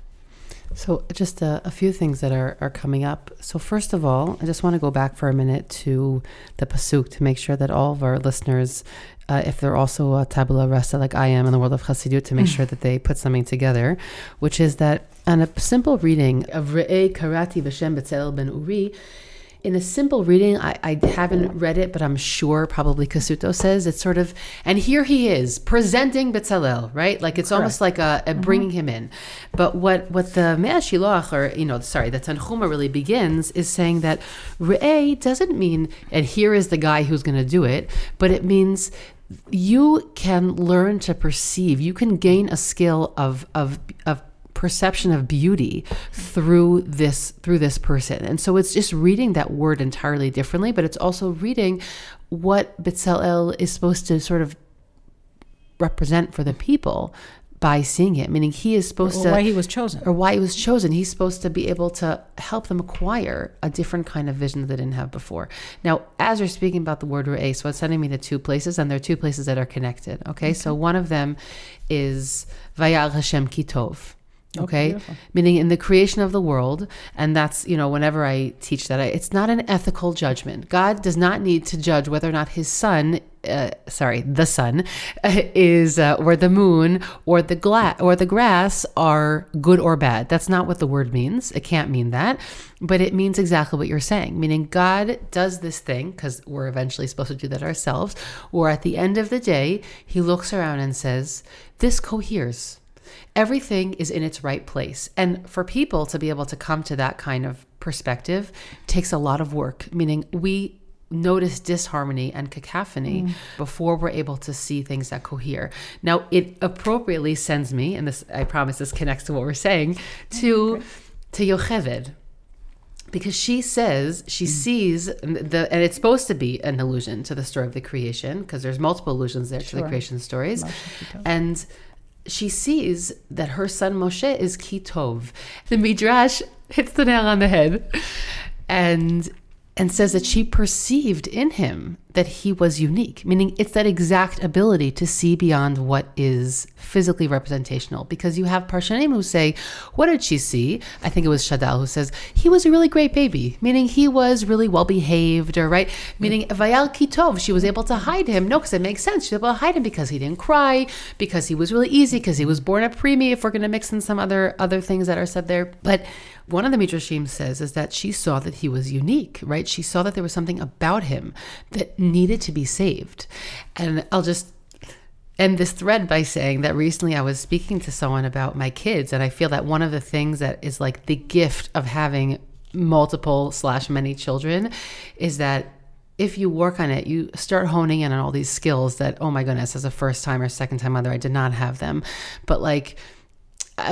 So, just a, a, few things that are, are coming up. So, first of all, I just want to go back for a minute to the Pasuk to make sure that all of our listeners uh, if they're also a tabula rasa like I am in the world of Chassidut, to make mm. sure that they put something together, which is that on a simple reading of Re'e Karati B'Shem Betzalel Ben Uri, in a simple reading, I, I, haven't read it, but I'm sure probably Cassuto says it's sort of, and here he is presenting Betzalel, right? Like it's Correct. almost like a, a mm-hmm. bringing him in. But what what the Mei Hashiloach, or you know, sorry, the Tanchuma really begins is saying that Re'eh doesn't mean, and here is the guy who's going to do it, but it means you can learn to perceive. You can gain a skill of of of perception of beauty through this through this person. And so it's just reading that word entirely differently, but it's also reading what Bitzalel is supposed to sort of represent for the people by seeing it, meaning he is supposed or to why he was chosen, or why he was chosen. He's supposed to be able to help them acquire a different kind of vision that they didn't have before. Now, as you're speaking about the word Re'eh, so it's sending me to two places, and there are two places that are connected. Okay, okay. so one of them is Vayal Hashem Kitov. Oh, okay? oh, meaning in the creation of the world and that's you know whenever i teach that I, it's not an ethical judgment. God does not need to judge whether or not his son uh, sorry the sun uh, is uh, or the moon or the glass or the grass are good or bad. That's not what the word means. It can't mean that but it means exactly what you're saying. Meaning god does this thing because we're eventually supposed to do that ourselves or at the end of the day he looks around and says this coheres everything is in its right place. And for people to be able to come to that kind of perspective takes a lot of work, meaning we notice disharmony and cacophony mm. before we're able to see things that cohere. Now, it appropriately sends me, and this I promise this connects to what we're saying, to to Yocheved. Because she says she mm. sees the, and it's supposed to be an allusion to the story of the creation, because there's multiple allusions there sure. to the creation stories, and she sees that her son Moshe is Kitov. The Midrash hits the nail on the head and and says that she perceived in him that he was unique, meaning it's that exact ability to see beyond what is physically representational. Because you have Parshanim who say, What did she see? I think it was Shadal who says, He was a really great baby, meaning he was really well behaved, or right? Meaning Vayal Kitov, she was able to hide him. No, because it makes sense. She was able to hide him because he didn't cry, because he was really easy, because he was born a preemie, if we're going to mix in some other other things that are said there. But one of the Midrashim says is that she saw that he was unique, right? She saw that there was something about him that needed to be saved. And I'll just end this thread by saying that recently I was speaking to someone about my kids, and I feel that one of the things that is like the gift of having multiple slash many children is that if you work on it, you start honing in on all these skills that, oh my goodness, as a first time or second time mother, I did not have them. But like,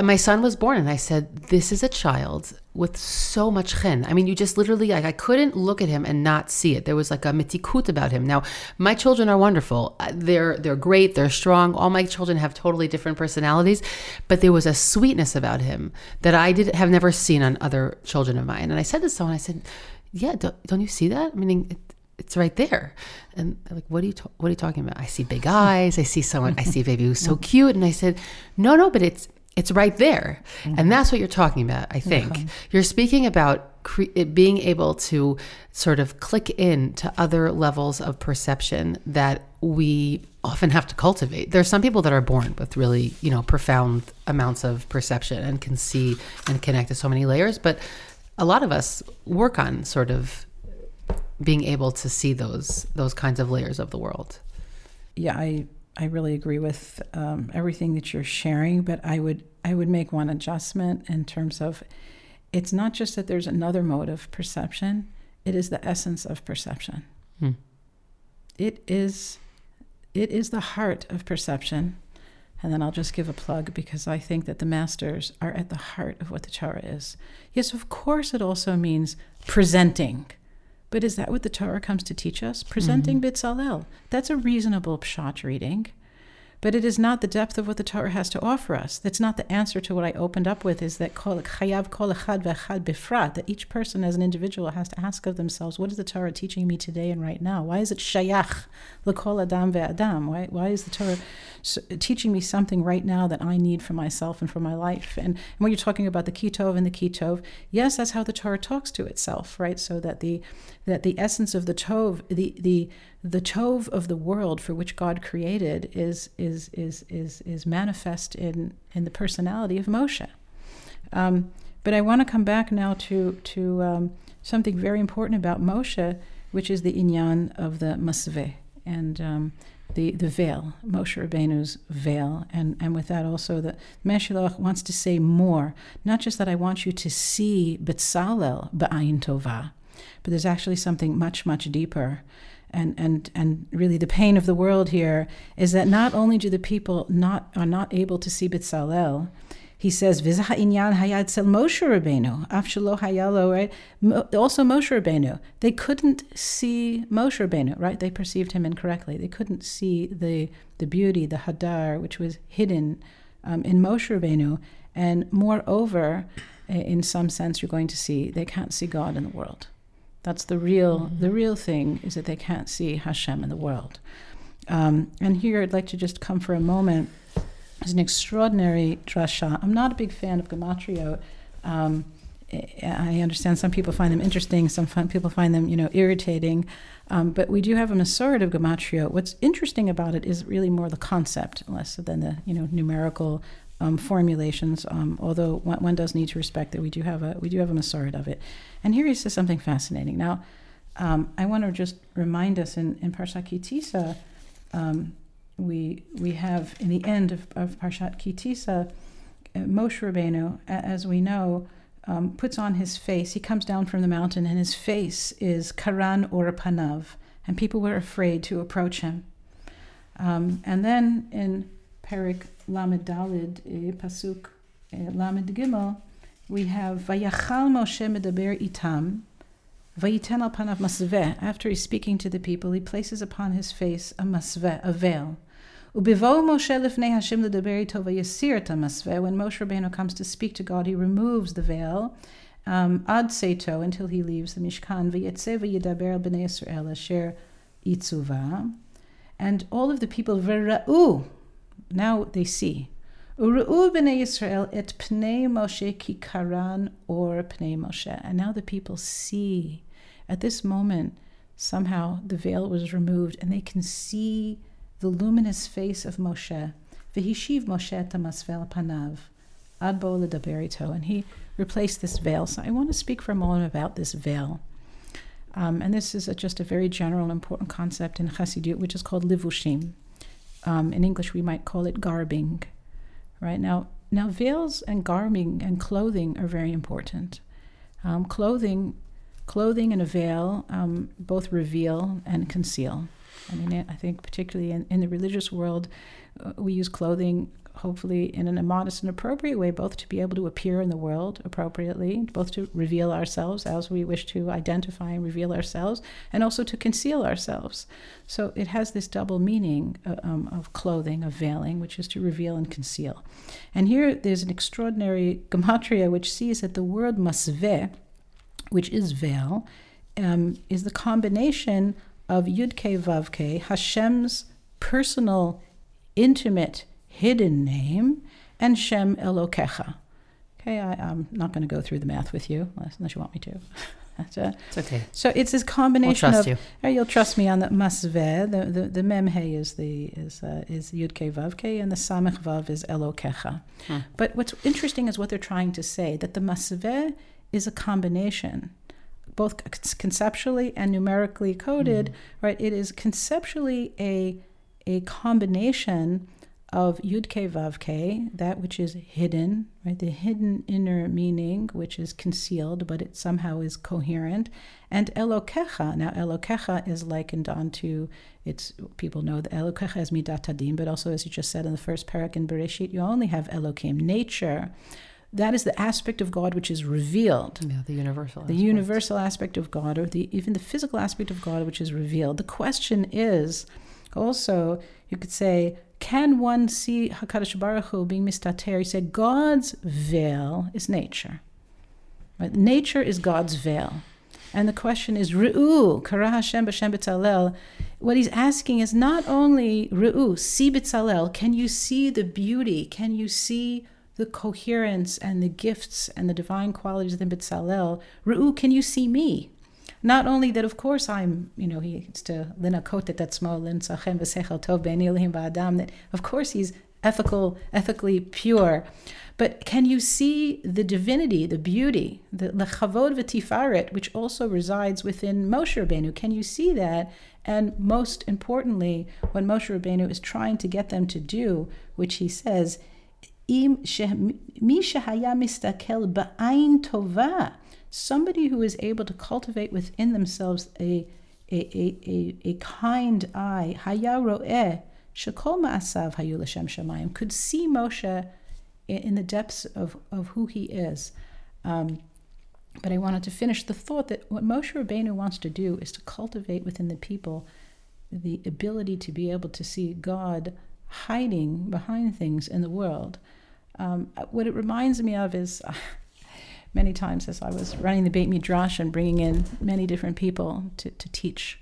my son was born and I said, this is a child with so much chen. I mean, you just literally, like, I couldn't look at him and not see it. There was like a mitikut about him. Now, my children are wonderful. Uh, they're, they're great. They're strong. All my children have totally different personalities, but there was a sweetness about him that I did have never seen on other children of mine. And I said to someone, I said, yeah, don't, don't you see that? I mean, it, it's right there. And like, what are you, ta- what are you talking about? I see big eyes. I see someone, I see a baby who's so cute. And I said, no, no, but it's, it's right there. Mm-hmm. And that's what you're talking about, I think. Mm-hmm. You're speaking about cre- being able to sort of click in to other levels of perception that we often have to cultivate. There's some people that are born with really, you know, profound amounts of perception and can see and connect to so many layers, but a lot of us work on sort of being able to see those those kinds of layers of the world. Yeah, I I really agree with um, everything that you're sharing, but I would I would make one adjustment in terms of it's not just that there's another mode of perception; it is the essence of perception. Hmm. It is it is the heart of perception. And then I'll just give a plug because I think that the masters are at the heart of what the Torah is. Yes, of course, it also means presenting but is that what the Torah comes to teach us? Presenting mm-hmm. Bitzalel. That's a reasonable pshat reading but it is not the depth of what the Torah has to offer us. That's not the answer to what I opened up with. Is that chayav kol echad ve'echad bifrat? That each person as an individual has to ask of themselves, what is the Torah teaching me today and right now? Why is it shayach lekol adam ve'adam? Why why is the Torah teaching me something right now that I need for myself and for my life? And, and when you're talking about the kitov and the kitov, yes, that's how the Torah talks to itself, right? So that the that the essence of the tov, the the the tov of the world for which God created is is is is is manifest in in the personality of Moshe. Um, but I want to come back now to to um, something very important about Moshe, which is the inyan of the masveh and um, the the veil, Moshe Rabbeinu's veil, and and with that also the Mei Hashiloach wants to say more, not just that I want you to see Betzalel ba'ayin tova, but there's actually something much much deeper and and and really the pain of the world here is that not only do the people not are not able to see Bitzalel, he says inyan hayad sel Moshe Rabbeinu afshalo hayalo right. Also Moshe Rabbeinu, they couldn't see Moshe Rabbeinu right. They perceived him incorrectly. They couldn't see the the beauty, the hadar, which was hidden um, in Moshe Rabbeinu, and moreover, in some sense, you're going to see they can't see God in the world. That's the real mm-hmm. the real thing is that they can't see Hashem in the world. Um, and here I'd like to just come for a moment. It's an extraordinary drasha. I'm not a big fan of gematriot. Um, I understand some people find them interesting, some people find them, you know, irritating. Um, but we do have a Masoret of Gematria. What's interesting about it is really more the concept, less than the, you know, numerical um, formulations. Um, although one, one, does need to respect that we do have a we do have a Masoret of it. And here he says something fascinating. Now, um, I want to just remind us in in Parshat Ki Tisa, um, we we have in the end of, of Parshat Ki Tisa, uh, Moshe Rabbeinu, as we know. Um, puts on his face. He comes down from the mountain, and his face is Karan or Panav, and people were afraid to approach him. Um, and then in Perik Lamed Dalid, Pasuk Lamed Gimel, we have Vayachal Moshe medaber itam, Vayiten al panav masveh. After he's speaking to the people, he places upon his face a masveh, a veil. Ubivo Moshe lifnei Hashem ledaber ito vayasir et masveh. When Moshe Rabbeinu comes to speak to God, he removes the veil. Um, ad seito until he leaves the Mishkan. Vayetze vayidaber b'nei Yisrael asher itzuva. And all of the people vera'u now they see. Uru'u b'nei Yisrael et pnei Moshe ki karan or pnei Moshe. And now the people see. At this moment, somehow the veil was removed and they can see the luminous face of Moshe. V'hishiv Moshe tamasvel panav. Ad bo ledaberito. And he replaced this veil. So I want to speak for a moment about this veil. Um, and this is a, just a very general important concept in Chassidut, which is called livushim Um, in English, we might call it garbing. Right now, now veils and garbing and clothing are very important. Um, clothing, clothing and a veil um, both reveal and conceal. I mean, I think particularly in, in the religious world, uh, we use clothing hopefully in an modest and appropriate way, both to be able to appear in the world appropriately, both to reveal ourselves as we wish to identify and reveal ourselves, and also to conceal ourselves. So it has this double meaning uh, um, of clothing, of veiling, which is to reveal and conceal. And here there's an extraordinary gematria which sees that the word masveh, which is veil, um, is the combination of Yudke Vavke, Hashem's personal, intimate hidden name, and Shem Elokecha. Okay, I, am not going to go through the math with you unless you want me to. That's a, it's okay. So it's this combination we'll of. You. Uh, you'll trust me on the masveh. The the, the memhe is the is uh, is yud ke vav ke, and the samech vav is elokecha. Hmm. But what's interesting is what they're trying to say that the masveh is a combination, both conceptually and numerically coded. Mm. Right, it is conceptually a a combination of Yud Ke Vav Ke, that which is hidden, right? The hidden inner meaning, which is concealed, but it somehow is coherent, and Elokecha. Now, Elokecha is likened onto it's people know that Elokecha is midat hadin, but also as you just said in the first parak in Bereshit, you only have Elokim, nature. That is the aspect of God which is revealed. Yeah, the universal. The universal aspect of God, or the even the physical aspect of God which is revealed. The question is also, you could say, can one see Hakadosh Baruch Hu being mistater? He said, God's veil is nature. Right? Nature is God's veil. And the question is, Ru'u, Kara Hashem b'Shem b'tzalel. What he's asking is not only Ru'u, see b'tzalel, can you see the beauty? Can you see the coherence and the gifts and the divine qualities of the b'tzalel? Ru'u, can you see me? Not only that, of course, I'm, you know, he's to lina kotet that small lin sachem v'sechel tov be'enilhim ba'adam, that of course he's ethical, ethically pure. But can you see the divinity, the beauty, the lechavod v'tifaret, which also resides within Moshe Rabbeinu? Can you see that? And most importantly, what Moshe Rabbeinu is trying to get them to do, which he says, mi shehaya mistakel ba'ain tova somebody who is able to cultivate within themselves a, a, a, a, a kind eye, haya ro'eh, shekol ma'asav hayu l'shem shamayim, could see Moshe in, in, the depths of, of who he is. Um, but I wanted to finish the thought that what Moshe Rabbeinu wants to do is to cultivate within the people the ability to be able to see God hiding behind things in the world. Um, what it reminds me of is many times as I was running the Beit Midrash and bringing in many different people to, to teach.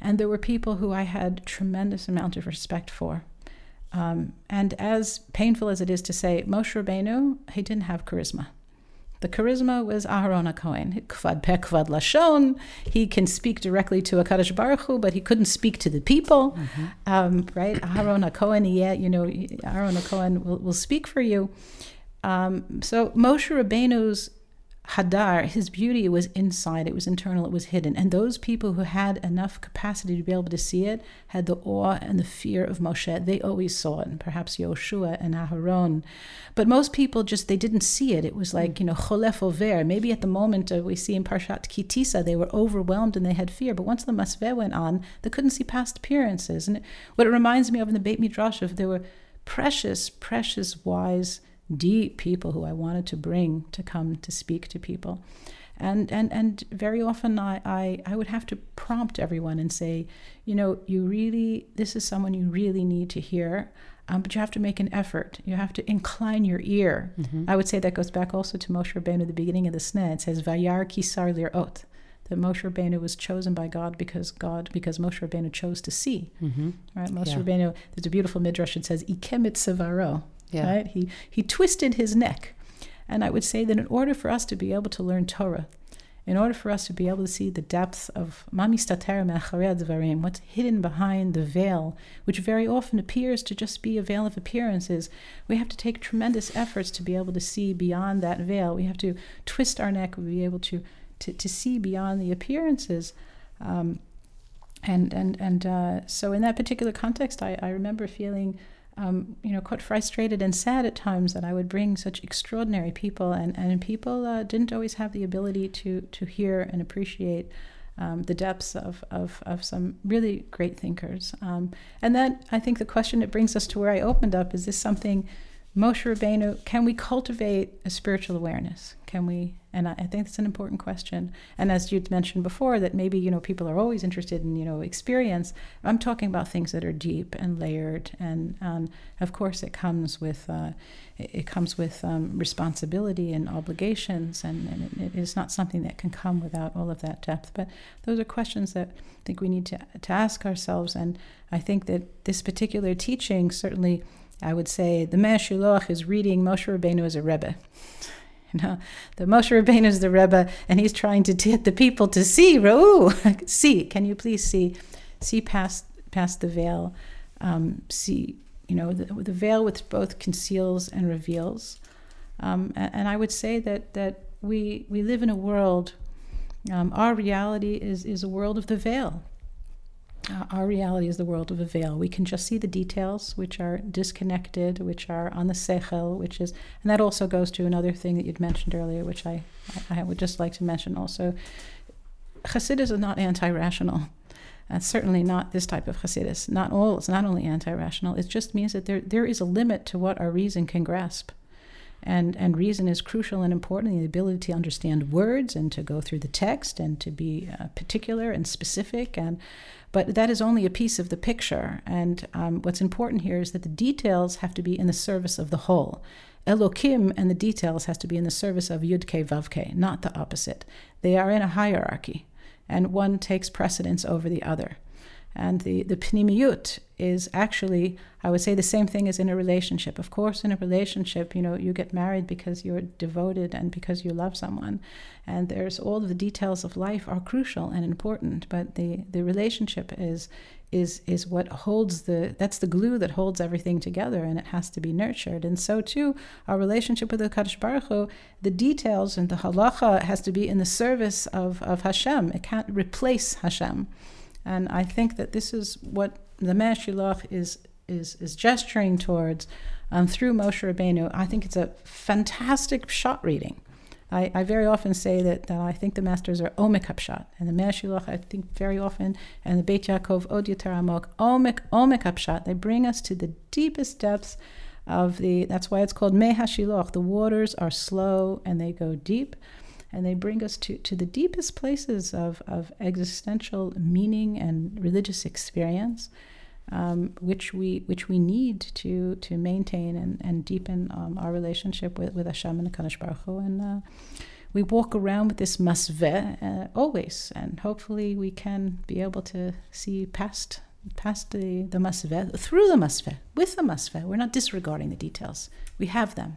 And there were people who I had tremendous amount of respect for. Um, and as painful as it is to say, Moshe Rabbeinu, he didn't have charisma. The charisma was Aharon HaKohen. Kvad peh, kvad lashon. He can speak directly to HaKadosh Baruch Hu, but he couldn't speak to the people. Mm-hmm. Um, right? Aharon HaKohen, yeah, you know, Aharon HaKohen will, will speak for you. Um, so Moshe Rabbeinu's Hadar, his beauty was inside, it was internal, it was hidden. And those people who had enough capacity to be able to see it had the awe and the fear of Moshe. They always saw it, and perhaps Yoshua and Aharon. But most people just, they didn't see it. It was like, you know, cholef over. Maybe at the moment uh, we see in Parshat Ki Tisa, they were overwhelmed and they had fear. But once the Masveh went on, they couldn't see past appearances. And what it reminds me of in the Beit Midrash, of there were precious, precious, wise deep people who I wanted to bring to come to speak to people. And, and, and very often I, I, I would have to prompt everyone and say, you know, you really, this is someone you really need to hear. Um, but you have to make an effort. You have to incline your ear. Mm-hmm. I would say that goes back also to Moshe Rabbeinu at the beginning of the Sneh. It says, Vayar kisar lirot, that Moshe Rabbeinu was chosen by God because God, because Moshe Rabbeinu chose to see. Mm-hmm. Right? Moshe yeah. Rabbeinu, there's a beautiful midrash that says, Ikemit sevaro, yeah. Right? He he twisted his neck. And I would say that in order for us to be able to learn Torah, in order for us to be able to see the depth of mami dvarim, what's hidden behind the veil, which very often appears to just be a veil of appearances, we have to take tremendous efforts to be able to see beyond that veil. We have to twist our neck, we be able to, to, to see beyond the appearances. Um, and and and uh, so in that particular context, I, I remember feeling. Um, you know, quite frustrated and sad at times that I would bring such extraordinary people, and and people uh, didn't always have the ability to to hear and appreciate um, the depths of, of of some really great thinkers. Um, and then I think the question it brings us to where I opened up is this something Moshe Rabbeinu, can we cultivate a spiritual awareness? Can we? And I, I think it's an important question. And as you'd mentioned before, that maybe you know people are always interested in you know experience. I'm talking about things that are deep and layered, and um, of course it comes with uh, it comes with um, responsibility and obligations, and, and it, it is not something that can come without all of that depth. But those are questions that I think we need to to ask ourselves, and I think that this particular teaching certainly I would say the Shiloach is reading Moshe Rabbeinu as a Rebbe. Know, the Moshe Rabbeinu is the Rebbe, and he's trying to get the people to see, Ra'u, see, can you please see, see past past the veil, um, see, you know, the, the veil which both conceals and reveals. Um, and, and, I would say that that we we live in a world. Um, our reality is is a world of the veil. Uh, our reality is the world of a veil. We can just see the details, which are disconnected, which are on the sechel, which is, and that also goes to another thing that you'd mentioned earlier, which I, I would just like to mention also. Hasidus are not anti-rational. Uh, certainly not this type of Hasidus. Not all. It's not only anti-rational. It just means that there there is a limit to what our reason can grasp and and reason is crucial and important the ability to understand words and to go through the text and to be uh, particular and specific and but that is only a piece of the picture. And um, what's important here is that the details have to be in the service of the whole. Elokim and the details has to be in the service of Yudke Vavke, not the opposite. They are in a hierarchy, and one takes precedence over the other. And the, the pnimiyut is actually, I would say, the same thing as in a relationship. Of course, in a relationship, you know, you get married because you're devoted and because you love someone. And there's all the details of life are crucial and important, but the, the relationship is is is what holds the that's the glue that holds everything together and it has to be nurtured and so too our relationship with the Kadosh Baruch Hu, the details and the halacha has to be in the service of, of Hashem it can't replace Hashem and I think that this is what the Mei Hashiloach is, is, is gesturing towards um, through Moshe Rabbeinu. I think it's a fantastic shot reading. I, I very often say that, that I think the masters are omek upshot, and the Mei Hashiloach I think very often, and the Beit Yaakov od yoter amok omek omek upshot. They bring us to the deepest depths of the. That's why it's called Mei Hashiloach. The waters are slow and they go deep and they bring us to, to the deepest places of, of existential meaning and religious experience, um, which we which we need to to maintain and, and deepen um, our relationship with, with Hashem and the Kadosh Baruch Hu. And uh, we walk around with this masveh uh, always, and hopefully we can be able to see past past the, the masveh, through the masveh, with the masveh. We're not disregarding the details. We have them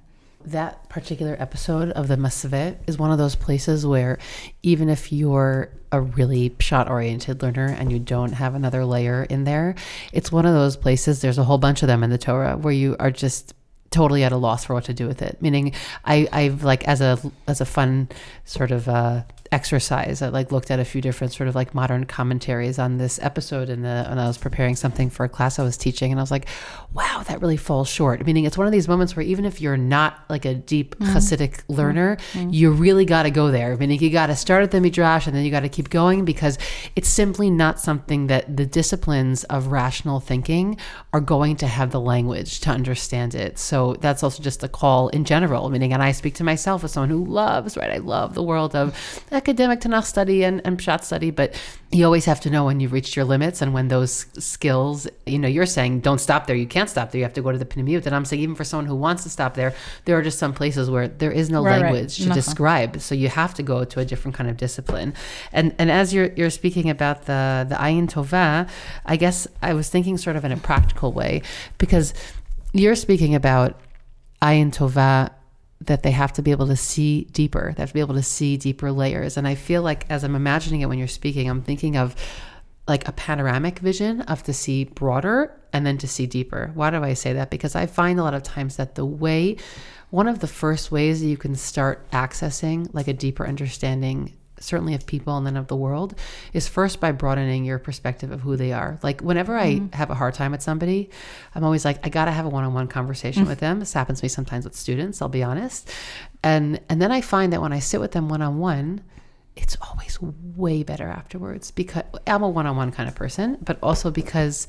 that particular episode of the Masvet is one of those places where even if you're a really shot oriented learner and you don't have another layer in there, it's one of those places, there's a whole bunch of them in the Torah where you are just totally at a loss for what to do with it. Meaning I, I've like as a as a fun sort of uh, exercise. I like looked at a few different sort of like modern commentaries on this episode and when I was preparing something for a class I was teaching and I was like, wow, that really falls short. Meaning it's one of these moments where even if you're not like a deep mm-hmm. Hasidic learner, mm-hmm. you really got to go there. Meaning you got to start at the Midrash and then you got to keep going because it's simply not something that the disciplines of rational thinking are going to have the language to understand it. So that's also just a call in general. Meaning, and I speak to myself as someone who loves, right? I love the world of academic Tanakh study and, and Pshat study, but you always have to know when you've reached your limits and when those skills, you know, you're saying don't stop there. You can't stop there. You have to go to the Pnimiyut. And I'm saying even for someone who wants to stop there, there are just some places where there is no right, language right. to describe. So you have to go to a different kind of discipline. And and as you're you're speaking about the the Ayin Tova, I guess I was thinking sort of in a practical way because you're speaking about Ayin Tova that they have to be able to see deeper. They have to be able to see deeper layers. And I feel like as I'm imagining it when you're speaking, I'm thinking of like a panoramic vision of to see broader and then to see deeper. Why do I say that? Because I find a lot of times that the way, one of the first ways that you can start accessing like a deeper understanding certainly of people and then of the world is first by broadening your perspective of who they are like whenever mm-hmm. i have a hard time with somebody i'm always like i gotta have a one-on-one conversation mm-hmm. with them this happens to me sometimes with students i'll be honest and and then i find that when i sit with them one-on-one it's always way better afterwards because i'm a one-on-one kind of person but also because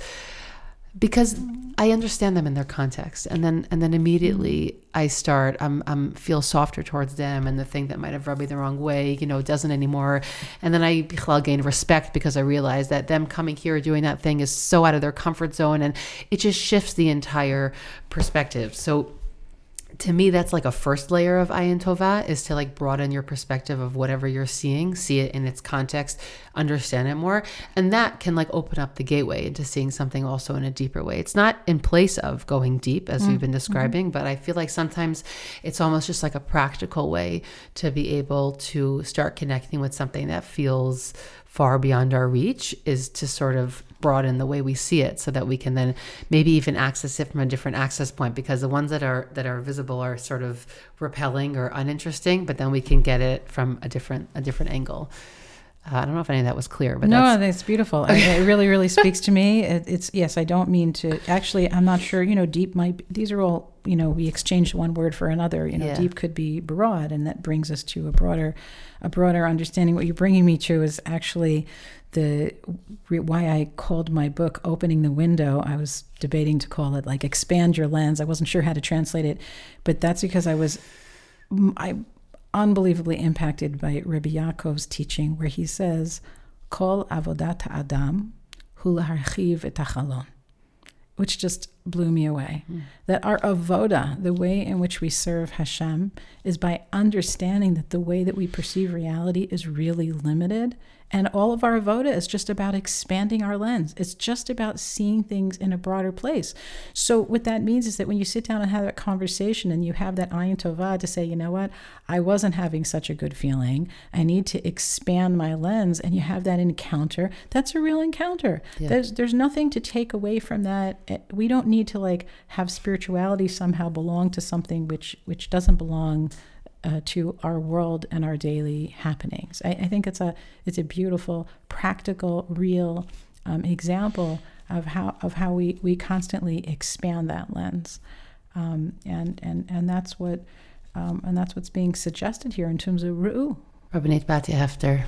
because I understand them in their context, and then and then immediately mm. I start I'm I'm feel softer towards them, and the thing that might have rubbed me the wrong way, you know, doesn't anymore, and then I gain respect because I realize that them coming here doing that thing is so out of their comfort zone, and it just shifts the entire perspective. So to me that's like a first layer of ayin tova is to like broaden your perspective of whatever you're seeing see it in its context understand it more and that can like open up the gateway into seeing something also in a deeper way it's not in place of going deep as mm-hmm. we've been describing mm-hmm. but i feel like sometimes it's almost just like a practical way to be able to start connecting with something that feels far beyond our reach is to sort of broaden the way we see it so that we can then maybe even access it from a different access point because the ones that are that are visible are sort of repelling or uninteresting but then we can get it from a different a different angle uh, I don't know if any of that was clear, but no, that's, that's beautiful. it really, really speaks to me. It, it's yes, I don't mean to. Actually, I'm not sure. You know, deep might. Be, these are all. You know, we exchange one word for another. You know, yeah. deep could be broad, and that brings us to a broader, a broader understanding. What you're bringing me to is actually the why I called my book "Opening the Window." I was debating to call it like "Expand Your Lens." I wasn't sure how to translate it, but that's because I was I unbelievably impacted by Rabbi Yaakov's teaching, where he says, "Kol avodat adam et which just blew me away. Mm. That our avoda, the way in which we serve Hashem, is by understanding that the way that we perceive reality is really limited and all of our avoda is just about expanding our lens. It's just about seeing things in a broader place. So what that means is that when you sit down and have that conversation and you have that ayin tova to say, you know what, I wasn't having such a good feeling. I need to expand my lens, and you have that encounter. That's a real encounter. Yeah. There's there's nothing to take away from that. Eh, we don't need to like have spirituality somehow belong to something which which doesn't belong uh, to our world and our daily happenings. I, I, think it's a it's a beautiful, practical, real um, example of how of how we, we constantly expand that lens, um, and and and that's what um, and that's what's being suggested here in terms of ru'u. Rabbanit Batya Hefter,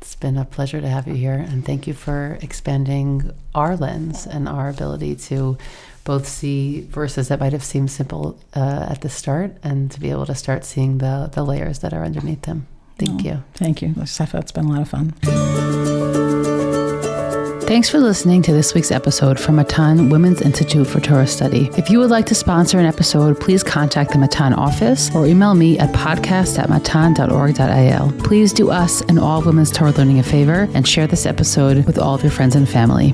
it's been a pleasure to have you here, and thank you for expanding our lens and our ability to both see verses that might have seemed simple uh, at the start and to be able to start seeing the, the layers that are underneath them. Thank oh, you. Thank you, Safa. It's been a lot of fun. Thanks for listening to this week's episode from Matan Women's Institute for Torah Study. If you would like to sponsor an episode, please contact the Matan office or email me at podcast at matan.org.il. Please do us and all women's Torah learning a favor and share this episode with all of your friends and family.